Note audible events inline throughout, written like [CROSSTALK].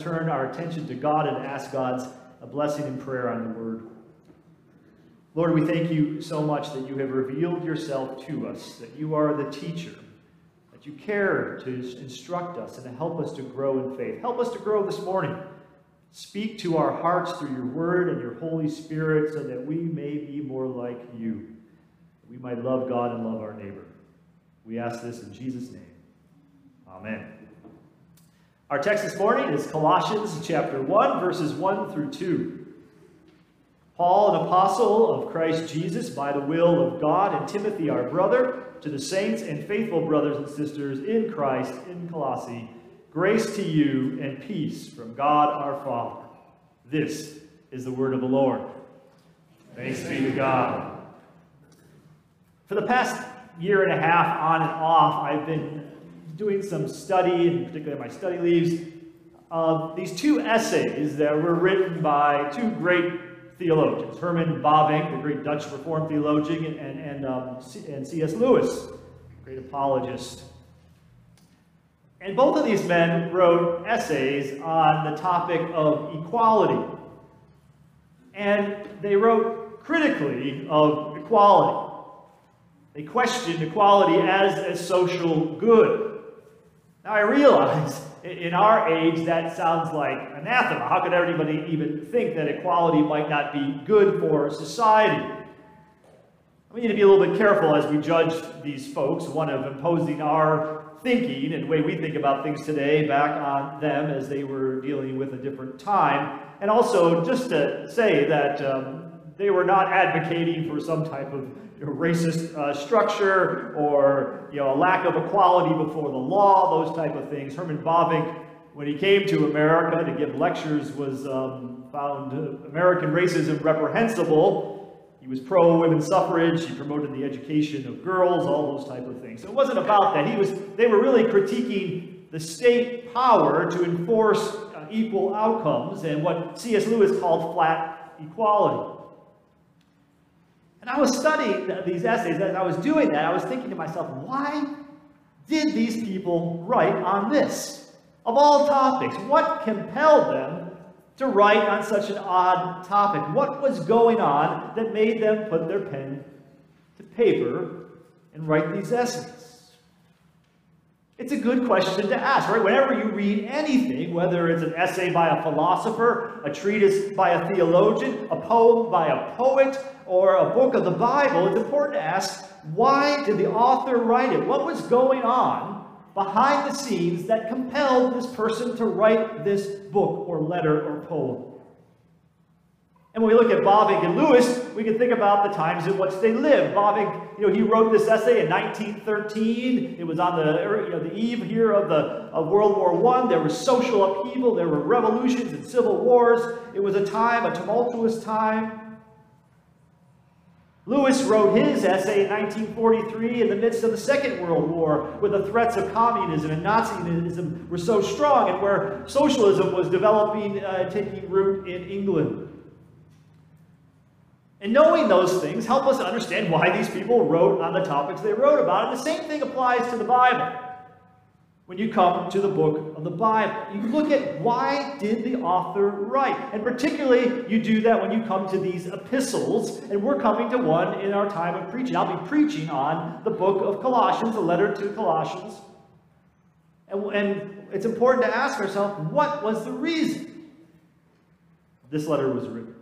turn our attention to God and ask God's uh, blessing and prayer on the word. Lord, we thank you so much that you have revealed yourself to us, that you are the teacher, that you care to instruct us and to help us to grow in faith. Help us to grow this morning. Speak to our hearts through your word and your Holy Spirit so that we may be more like you. We might love God and love our neighbor. We ask this in Jesus' name. Amen. Our text this morning is Colossians chapter 1, verses 1 through 2. Paul, an apostle of Christ Jesus by the will of God, and Timothy, our brother, to the saints and faithful brothers and sisters in Christ in Colossae, grace to you and peace from God our Father. This is the word of the Lord. Thanks be to God. For the past year and a half, on and off, I've been doing some study, particularly my study leaves, of these two essays that were written by two great theologians, Herman Bavinck, the great Dutch Reformed theologian, and, and, um, and C.S. Lewis, great apologist. And both of these men wrote essays on the topic of equality. And they wrote critically of equality. They questioned equality as a social good. Now I realize in our age, that sounds like anathema. How could anybody even think that equality might not be good for society? We need to be a little bit careful as we judge these folks, one of imposing our thinking and the way we think about things today back on them as they were dealing with a different time. And also, just to say that um, they were not advocating for some type of racist uh, structure or you know a lack of equality before the law, those type of things. Herman Bavinck, when he came to America to give lectures, was um, found American racism reprehensible. He was pro-women's suffrage. He promoted the education of girls, all those type of things. So it wasn't about that. He was. They were really critiquing the state power to enforce uh, equal outcomes and what C.S. Lewis called flat equality. And I was studying these essays. As I was doing that, I was thinking to myself, why did these people write on this? Of all topics, what compelled them to write on such an odd topic? What was going on that made them put their pen to paper and write these essays? It's a good question to ask, right? Whenever you read anything, whether it's an essay by a philosopher, a treatise by a theologian, a poem by a poet, or a book of the Bible, it's important to ask, why did the author write it? What was going on behind the scenes that compelled this person to write this book or letter or poem? And when we look at Bavinck and Lewis, we can think about the times in which they lived. Bavinck, you know, he wrote this essay in 1913. It was on the, you know, the eve here of, the, of World War I. There was social upheaval. There were revolutions and civil wars. It was a time, a tumultuous time. Lewis wrote his essay in 1943 in the midst of the Second World War, where the threats of communism and Nazism were so strong and where socialism was developing, uh, taking root in England. And knowing those things help us understand why these people wrote on the topics they wrote about. And the same thing applies to the Bible. When you come to the book of the Bible, you look at why did the author write? And particularly, you do that when you come to these epistles, and we're coming to one in our time of preaching. I'll be preaching on the book of Colossians, the letter to Colossians. And, and it's important to ask ourselves, what was the reason this letter was written?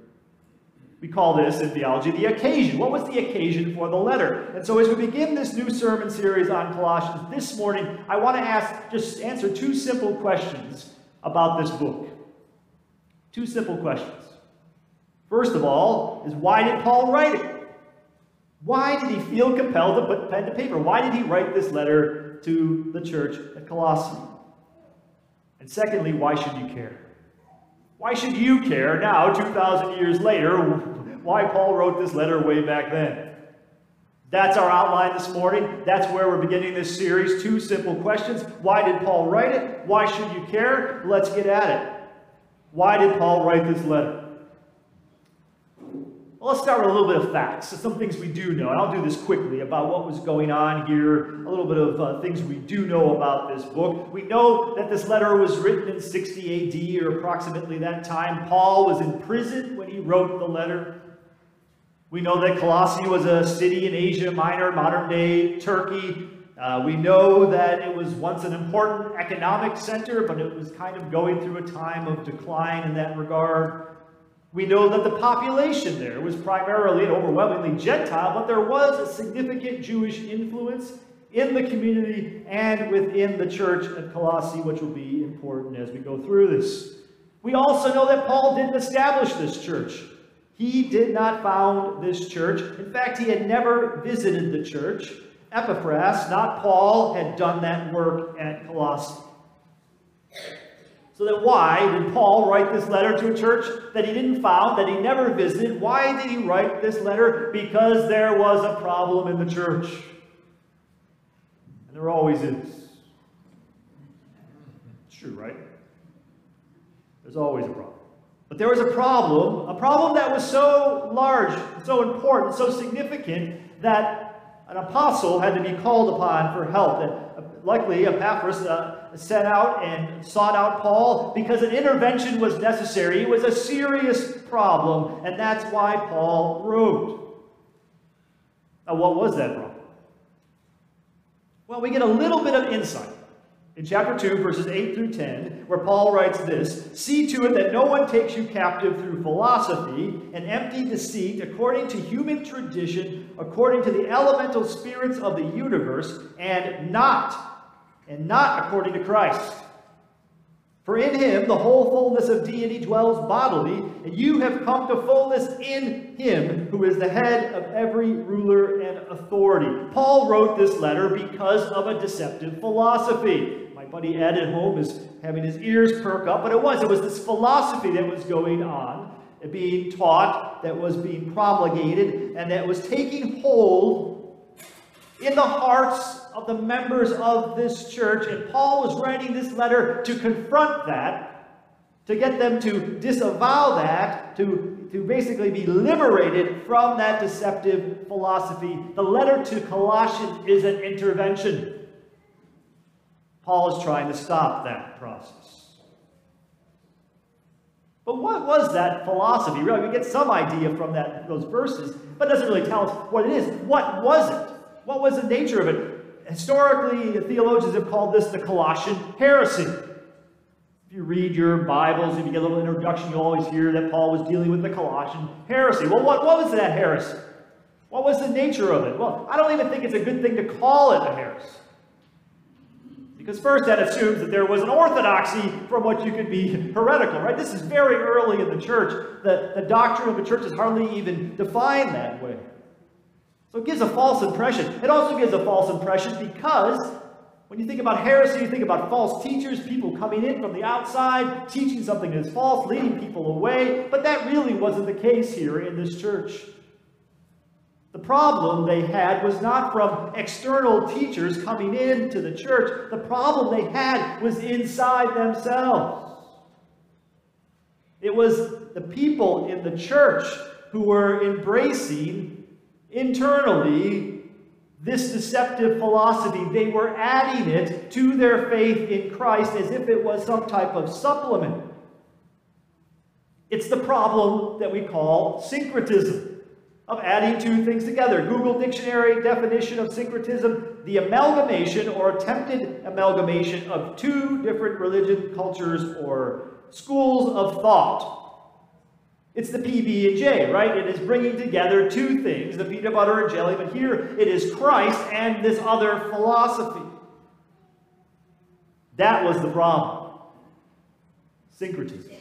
We call this in theology the occasion. What was the occasion for the letter? And so as we begin this new sermon series on Colossians this morning, I want to ask, just answer two simple questions about this book. Two simple questions. First of all, is why did Paul write it? Why did he feel compelled to put pen to paper? Why did he write this letter to the church at Colossae? And secondly, why should you care? Why should you care now, 2,000 years later, why Paul wrote this letter way back then? That's our outline this morning. That's where we're beginning this series. Two simple questions. Why did Paul write it? Why should you care? Let's get at it. Why did Paul write this letter? Well, let's start with a little bit of facts, so some things we do know. And I'll do this quickly about what was going on here, a little bit of uh, things we do know about this book. We know that this letter was written in 60 AD or approximately that time. Paul was in prison when he wrote the letter. We know that Colossae was a city in Asia Minor, modern day Turkey. Uh, we know that it was once an important economic center, but it was kind of going through a time of decline in that regard. We know that the population there was primarily and overwhelmingly Gentile, but there was a significant Jewish influence in the community and within the church at Colossae, which will be important as we go through this. We also know that Paul didn't establish this church. He did not found this church. In fact, he had never visited the church. Epaphras, not Paul, had done that work at Colossae. So then why did Paul write this letter to a church that he didn't found, that he never visited? Why did he write this letter? Because there was a problem in the church. And there always is. It's true, right? There's always a problem. But there was a problem, a problem that was so large, so important, so significant that an apostle had to be called upon for help. Uh, likely Epaphras uh, set out and sought out Paul because an intervention was necessary. It was a serious problem, and that's why Paul wrote. Now, what was that problem? Well, we get a little bit of insight in chapter 2, verses 8 through 10, where Paul writes this See to it that no one takes you captive through philosophy and empty deceit, according to human tradition, according to the elemental spirits of the universe, and not and not according to Christ. For in him the whole fullness of deity dwells bodily, and you have come to fullness in him, who is the head of every ruler and authority. Paul wrote this letter because of a deceptive philosophy. Buddy Ed at home is having his ears perk up, but it was. It was this philosophy that was going on, being taught, that was being promulgated, and that was taking hold in the hearts of the members of this church. And Paul was writing this letter to confront that, to get them to disavow that, to, to basically be liberated from that deceptive philosophy. The letter to Colossians is an intervention. Paul is trying to stop that process. But what was that philosophy? Really, we get some idea from that, those verses, but doesn't really tell us what it is. What was it? What was the nature of it? Historically, theologians have called this the Colossian heresy. If you read your Bibles, if you get a little introduction, you'll always hear that Paul was dealing with the Colossian heresy. Well, what, what was that heresy? What was the nature of it? Well, I don't even think it's a good thing to call it a heresy. Because first, that assumes that there was an orthodoxy from which you could be heretical, right? This is very early in the church. The, the doctrine of the church is hardly even defined that way. So it gives a false impression. It also gives a false impression because when you think about heresy, you think about false teachers, people coming in from the outside, teaching something that is false, leading people away. But that really wasn't the case here in this church. The problem they had was not from external teachers coming into the church. The problem they had was inside themselves. It was the people in the church who were embracing internally this deceptive philosophy. They were adding it to their faith in Christ as if it was some type of supplement. It's the problem that we call syncretism, of adding two things together. Google Dictionary definition of syncretism the amalgamation or attempted amalgamation of two different religion, cultures, or schools of thought. It's the PB and J, right? It is bringing together two things, the peanut butter and jelly, but here it is Christ and this other philosophy. That was the problem. Syncretism.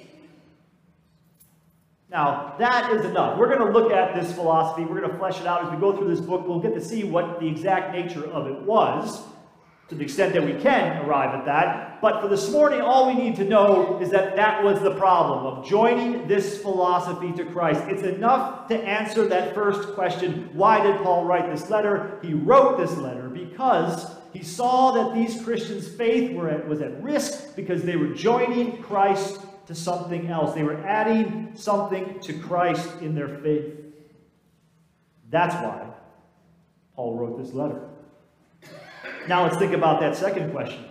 Now, that is enough. We're going to look at this philosophy. We're going to flesh it out as we go through this book. We'll get to see what the exact nature of it was to the extent that we can arrive at that. But for this morning, all we need to know is that that was the problem of joining this philosophy to Christ. It's enough to answer that first question why did Paul write this letter? He wrote this letter because he saw that these Christians' faith at, was at risk because they were joining Christ to something else. They were adding something to Christ in their faith. That's why Paul wrote this letter. Now let's think about that second question.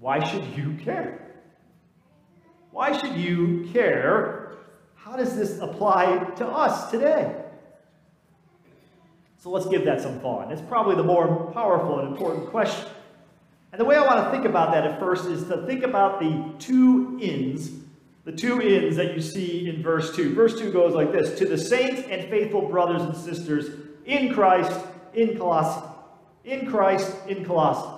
Why should you care? Why should you care? How does this apply to us today? So let's give that some thought. It's probably the more powerful and important question. And the way I want to think about that at first is to think about the two ins, the two ins that you see in verse 2. Verse 2 goes like this To the saints and faithful brothers and sisters in Christ in Colossae. In Christ in Colossae.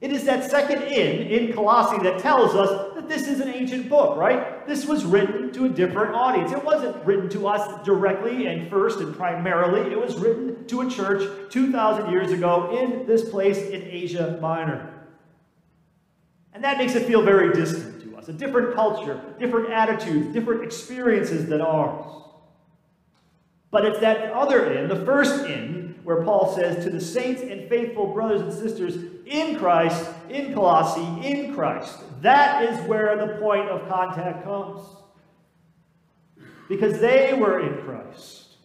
It is that second in, in Colossae, that tells us that this is an ancient book, right? This was written to a different audience. It wasn't written to us directly and first and primarily. It was written to a church 2,000 years ago in this place in Asia Minor. And that makes it feel very distant us. A different culture, different attitudes, different experiences than ours. But it's that other end, the first end, where Paul says, To the saints and faithful brothers and sisters in Christ, in Colossae, in Christ. That is where the point of contact comes. Because they were in Christ.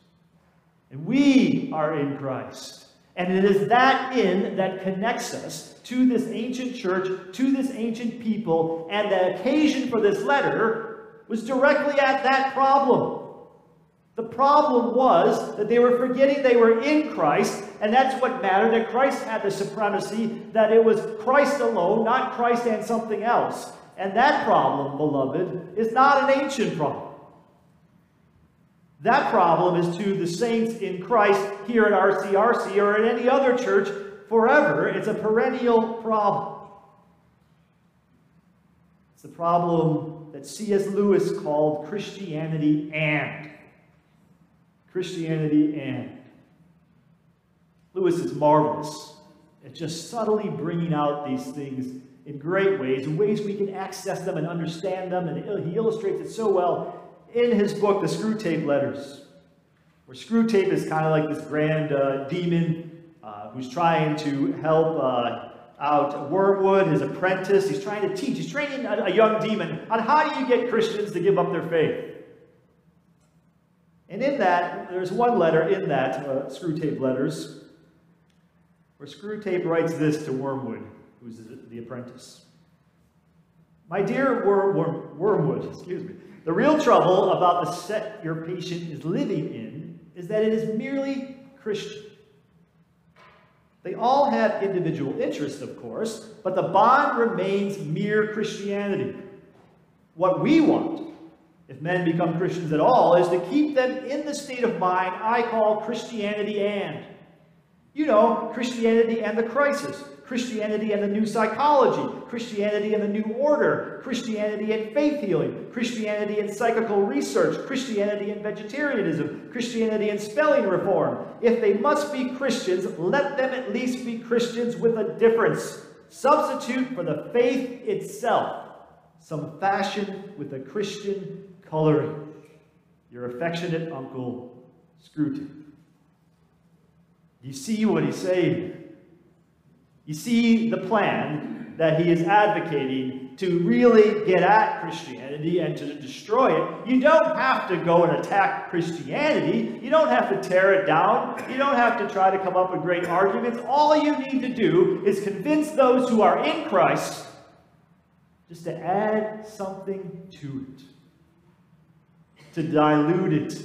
And we are in Christ. And it is that in that connects us to this ancient church, to this ancient people, and the occasion for this letter was directly at that problem. The problem was that they were forgetting they were in Christ, and that's what mattered, that Christ had the supremacy, that it was Christ alone, not Christ and something else. And that problem, beloved, is not an ancient problem. That problem is to the saints in Christ here at RCRC or at any other church forever. It's a perennial problem. It's the problem that C.S. Lewis called Christianity and. Christianity and. Lewis is marvelous at just subtly bringing out these things in great ways, in ways we can access them and understand them, and he illustrates it so well in his book, The Screwtape Letters, where Screwtape is kind of like this grand uh, demon uh, who's trying to help uh, out Wormwood, his apprentice. He's trying to teach, he's training a, a young demon on how do you get Christians to give up their faith. And in that, there's one letter in that, uh, Screwtape Letters, where Screwtape writes this to Wormwood, who's the apprentice. My dear Wor Wor Wormwood, excuse me, the real trouble about the set your patient is living in is that it is merely Christian. They all have individual interests, of course, but the bond remains mere Christianity. What we want if men become Christians at all, is to keep them in the state of mind I call Christianity and. You know, Christianity and the crisis, Christianity and the new psychology, Christianity and the new order, Christianity and faith healing, Christianity and psychical research, Christianity and vegetarianism, Christianity and spelling reform. If they must be Christians, let them at least be Christians with a difference. Substitute for the faith itself some fashion with a Christian coloring. Your affectionate uncle, Screwtape. You see what he's saying. You see the plan that he is advocating to really get at Christianity and to destroy it. You don't have to go and attack Christianity. You don't have to tear it down. You don't have to try to come up with great arguments. All you need to do is convince those who are in Christ just to add something to it to dilute it,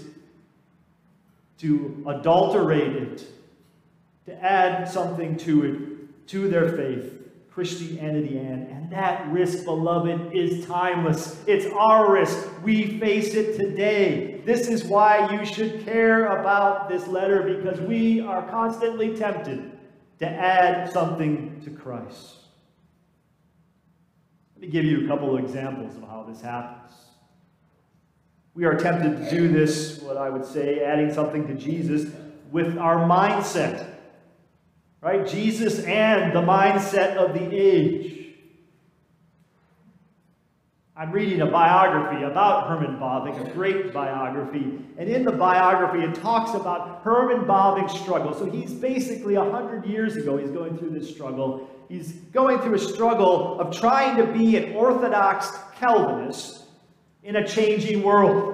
to adulterate it, to add something to it, to their faith. Christianity and, and that risk, beloved, is timeless. It's our risk. We face it today. This is why you should care about this letter because we are constantly tempted to add something to Christ. Let me give you a couple of examples of how this happens. We are tempted to do this, what I would say, adding something to Jesus with our mindset. Right? Jesus and the mindset of the age. I'm reading a biography about Herman Bavinck, a great biography. And in the biography, it talks about Herman Bavinck's struggle. So he's basically 100 years ago, he's going through this struggle. He's going through a struggle of trying to be an Orthodox Calvinist in a changing world.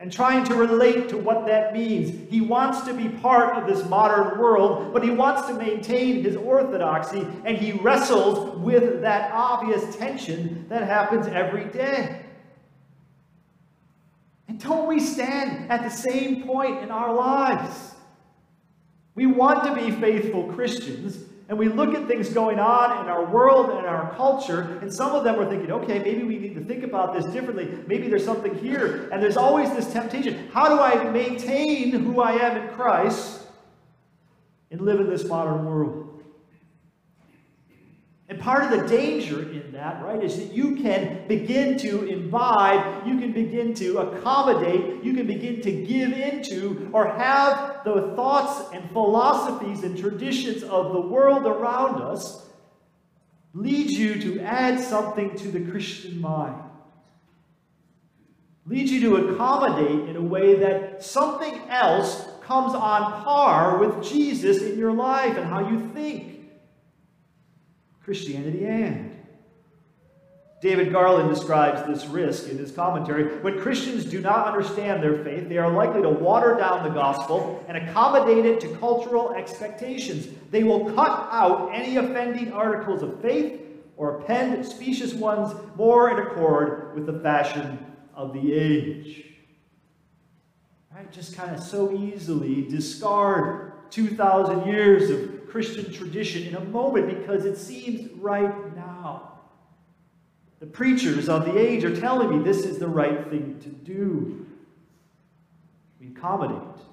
And trying to relate to what that means. He wants to be part of this modern world, but he wants to maintain his orthodoxy, and he wrestles with that obvious tension that happens every day. And don't we stand at the same point in our lives? We want to be faithful Christians, and we look at things going on in our world and our culture, and some of them are thinking, okay, maybe we need to think about this differently. Maybe there's something here. And there's always this temptation. How do I maintain who I am in Christ and live in this modern world? And part of the danger in that, right, is that you can begin to imbibe, you can begin to accommodate, you can begin to give into, or have the thoughts and philosophies and traditions of the world around us lead you to add something to the Christian mind. Lead you to accommodate in a way that something else comes on par with Jesus in your life and how you think. Christianity and. David Garland describes this risk in his commentary. When Christians do not understand their faith, they are likely to water down the gospel and accommodate it to cultural expectations. They will cut out any offending articles of faith or append specious ones more in accord with the fashion of the age. Right? Just kind of so easily discard 2,000 years of Christian tradition in a moment because it seems right now. The preachers of the age are telling me this is the right thing to do. We accommodate.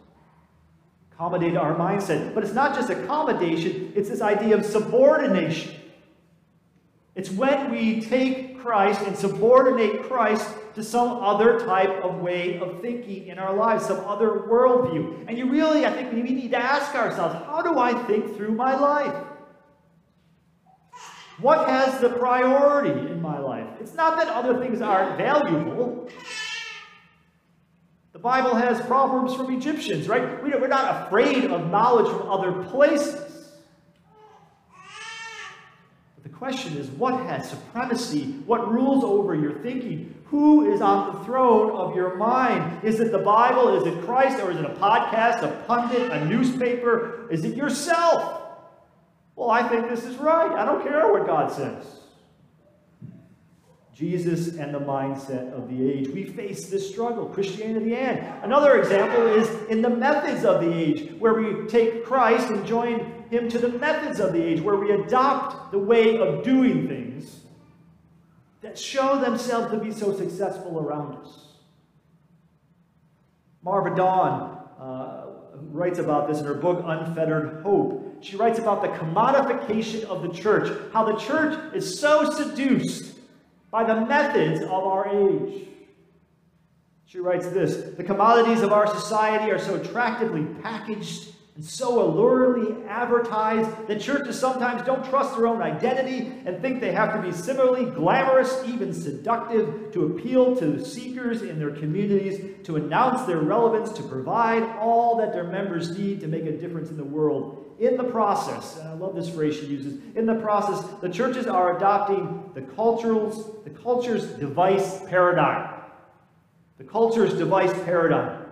Accommodate our mindset. But it's not just accommodation, it's this idea of subordination. It's when we take Christ and subordinate Christ to some other type of way of thinking in our lives, some other worldview. And you really, I think we need to ask ourselves how do I think through my life? What has the priority in my life? It's not that other things aren't valuable. The Bible has proverbs from Egyptians, right? We're not afraid of knowledge from other places But the question is what has supremacy? What rules over your thinking? Who is on the throne of your mind? Is it the Bible? Is it Christ? Or is it a podcast, a pundit, a newspaper? Is it yourself? Well, I think this is right. I don't care what God says. Jesus and the mindset of the age. We face this struggle, Christianity and. Another example is in the methods of the age, where we take Christ and join him to the methods of the age, where we adopt the way of doing things that show themselves to be so successful around us. Marva Dawn uh, writes about this in her book, Unfettered Hope. She writes about the commodification of the church, how the church is so seduced by the methods of our age. She writes this The commodities of our society are so attractively packaged so alluringly advertised that churches sometimes don't trust their own identity and think they have to be similarly glamorous, even seductive, to appeal to seekers in their communities, to announce their relevance, to provide all that their members need to make a difference in the world. In the process, and I love this phrase she uses, in the process, the churches are adopting the culture's, the culture's device paradigm. The culture's device paradigm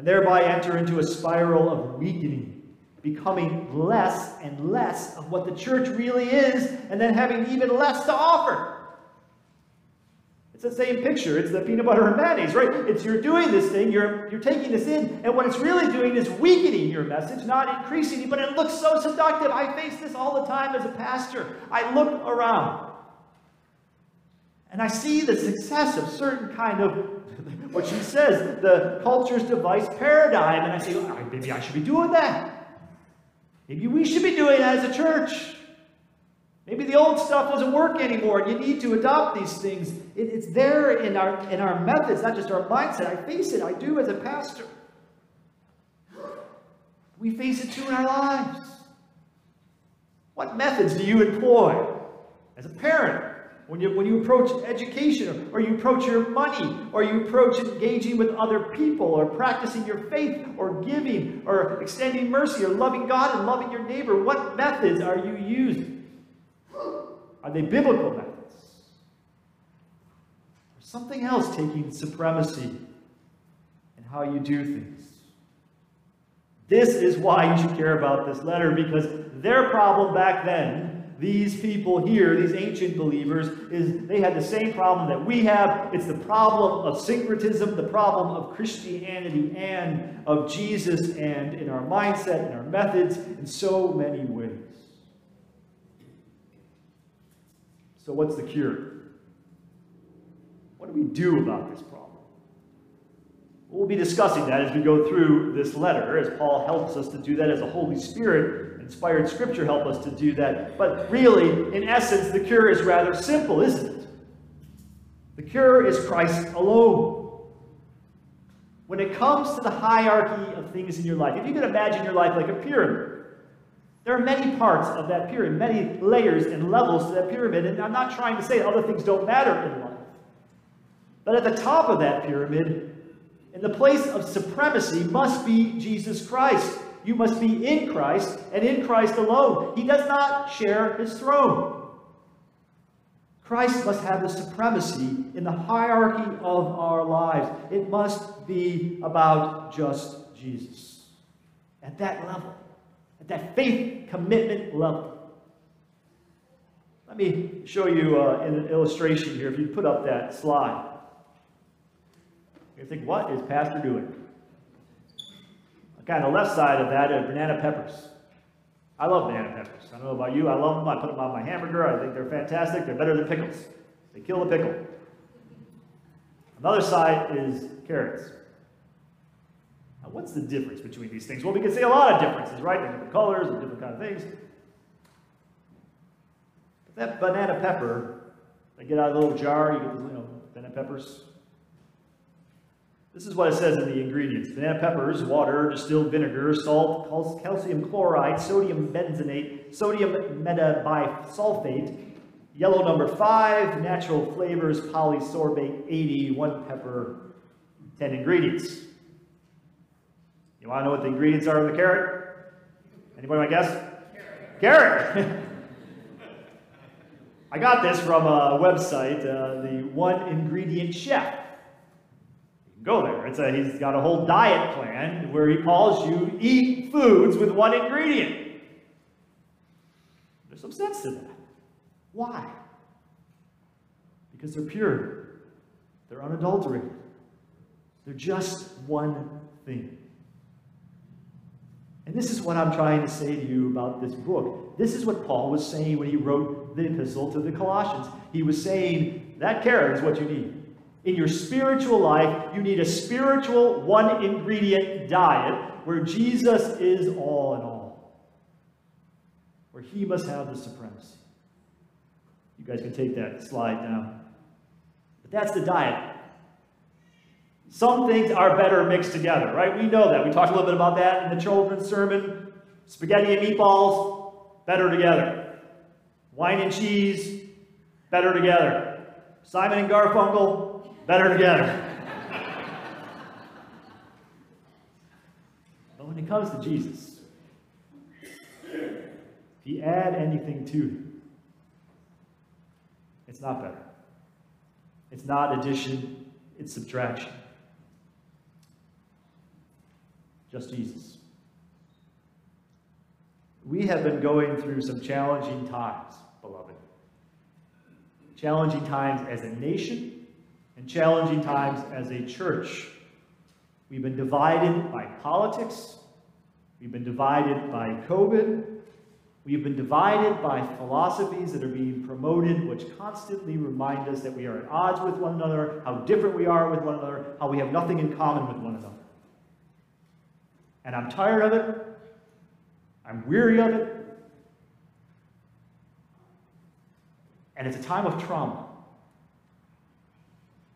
and thereby enter into a spiral of weakening, becoming less and less of what the church really is, and then having even less to offer. It's the same picture. It's the peanut butter and mayonnaise, right? It's you're doing this thing, you're, you're taking this in, and what it's really doing is weakening your message, not increasing it, but it looks so seductive. I face this all the time as a pastor. I look around, and I see the success of certain kind of what she says, the culture's device paradigm. And I say, well, maybe I should be doing that. Maybe we should be doing that as a church. Maybe the old stuff doesn't work anymore, and you need to adopt these things. It, it's there in our, in our methods, not just our mindset. I face it, I do as a pastor. We face it too in our lives. What methods do you employ as a parent? When you, when you approach education, or, you approach your money, or you approach engaging with other people, or practicing your faith, or giving, or extending mercy, or loving God and loving your neighbor, what methods are you using? Are they biblical methods? Or something else taking supremacy? In how you do things. This is why you should care about this letter, because their problem back then, these people here, these ancient believers, is they had the same problem that we have. It's the problem of syncretism, the problem of Christianity and of Jesus, and in our mindset, in our methods, in so many ways. So, what's the cure? What do we do about this problem? We'll be discussing that as we go through this letter, as Paul helps us to do that, as the Holy Spirit inspired scripture help us to do that. But really, in essence, the cure is rather simple, isn't it? The cure is Christ alone. When it comes to the hierarchy of things in your life, if you could imagine your life like a pyramid, there are many parts of that pyramid, many layers and levels to that pyramid, and I'm not trying to say other things don't matter in life. But at the top of that pyramid, in the place of supremacy, must be Jesus Christ. You must be in Christ and in Christ alone. He does not share his throne. Christ must have the supremacy in the hierarchy of our lives. It must be about just Jesus. At that level at that faith commitment level. Let me show you uh, an illustration here. If you put up that slide. You think, what is Pastor doing? On the left side of that are banana peppers. I love banana peppers. I don't know about you. I love them. I put them on my hamburger. I think they're fantastic. They're better than pickles. They kill the pickle. Another side is carrots. Now, what's the difference between these things? Well, we can see a lot of differences, right? They're different colors and different kind of things. But that banana pepper, they get out of a little jar, you get you know, banana peppers. This is what it says in the ingredients. Banana peppers, water, distilled vinegar, salt, calcium chloride, sodium benzenate, sodium metabisulfate, yellow number 5, natural flavors, polysorbate 80, one pepper, 10 ingredients. You want to know what the ingredients are in the carrot? Anybody want to guess? Carrot. carrot. [LAUGHS] I got this from a website, uh, the One Ingredient Chef. Go there. It's a, he's got a whole diet plan where he calls you eat foods with one ingredient. There's some sense to that. Why? Because they're pure. They're unadulterated. They're just one thing. And this is what I'm trying to say to you about this book. This is what Paul was saying when he wrote the epistle to the Colossians. He was saying that carrot is what you need. In your spiritual life, you need a spiritual one ingredient diet where Jesus is all in all, where he must have the supremacy. You guys can take that slide down. But that's the diet. Some things are better mixed together, right? We know that. We talked a little bit about that in the children's sermon. Spaghetti and meatballs, better together. Wine and cheese, better together. Simon and Garfunkel, better together. but when it comes to Jesus, if you add anything to him, it's not better. It's not addition, it's subtraction. just Jesus. We have been going through some challenging times, beloved. Challenging times as a nation and challenging times as a church. We've been divided by politics. We've been divided by COVID. We've been divided by philosophies that are being promoted, which constantly remind us that we are at odds with one another, how different we are with one another, how we have nothing in common with one another. And I'm tired of it. I'm weary of it. And it's a time of trauma.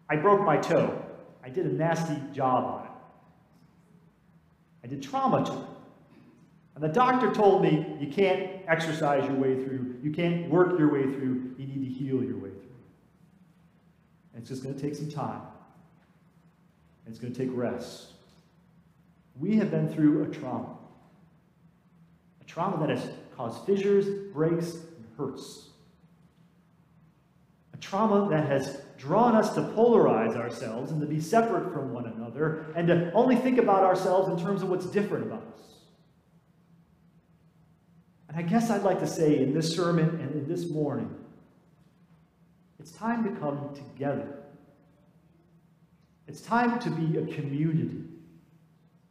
I broke my toe. I did a nasty job on it. I did trauma to it. And the doctor told me you can't exercise your way through, you can't work your way through, you need to heal your way through. And it's just going to take some time. And it's going to take rest. We have been through a trauma. A trauma that has caused fissures, breaks, and hurts. A trauma that has drawn us to polarize ourselves and to be separate from one another and to only think about ourselves in terms of what's different about us. And I guess I'd like to say in this sermon and in this morning, it's time to come together. It's time to be a community.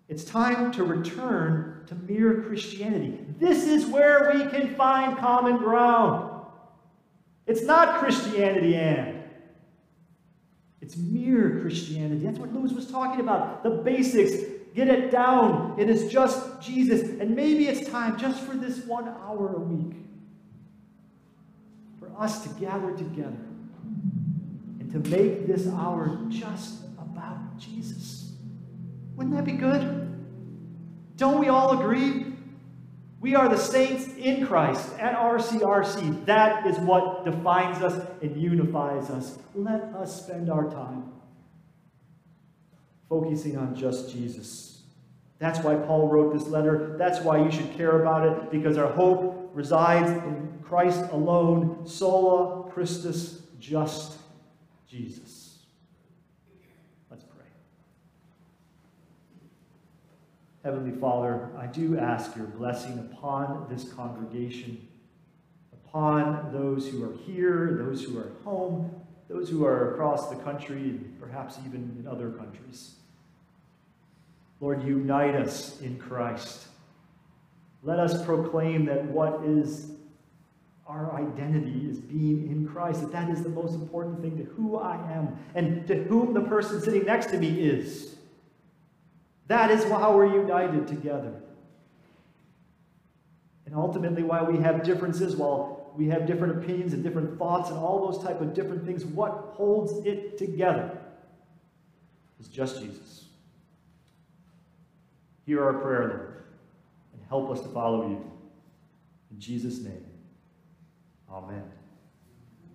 It's time to return to mere Christianity. This is where we can find common ground. It's not Christianity and. It's mere Christianity. That's what Lewis was talking about. The basics. Get it down. It is just Jesus. And maybe it's time just for this one hour a week for us to gather together and to make this hour just about Jesus. Wouldn't that be good? Don't we all agree? We are the saints in Christ at RCRC. That is what defines us and unifies us. Let us spend our time focusing on just Jesus. That's why Paul wrote this letter. That's why you should care about it, because our hope resides in Christ alone, sola Christus, just Jesus. Let's pray. Heavenly Father, I do ask your blessing upon this congregation, upon those who are here, those who are at home, those who are across the country, and perhaps even in other countries. Lord, unite us in Christ. Let us proclaim that what is our identity is being in Christ, that that is the most important thing to who I am and to whom the person sitting next to me is. That is how we're united together. And ultimately, why we have differences, while we have different opinions and different thoughts and all those type of different things, what holds it together is just Jesus. Hear our prayer, Lord, and help us to follow you. In Jesus' name, amen.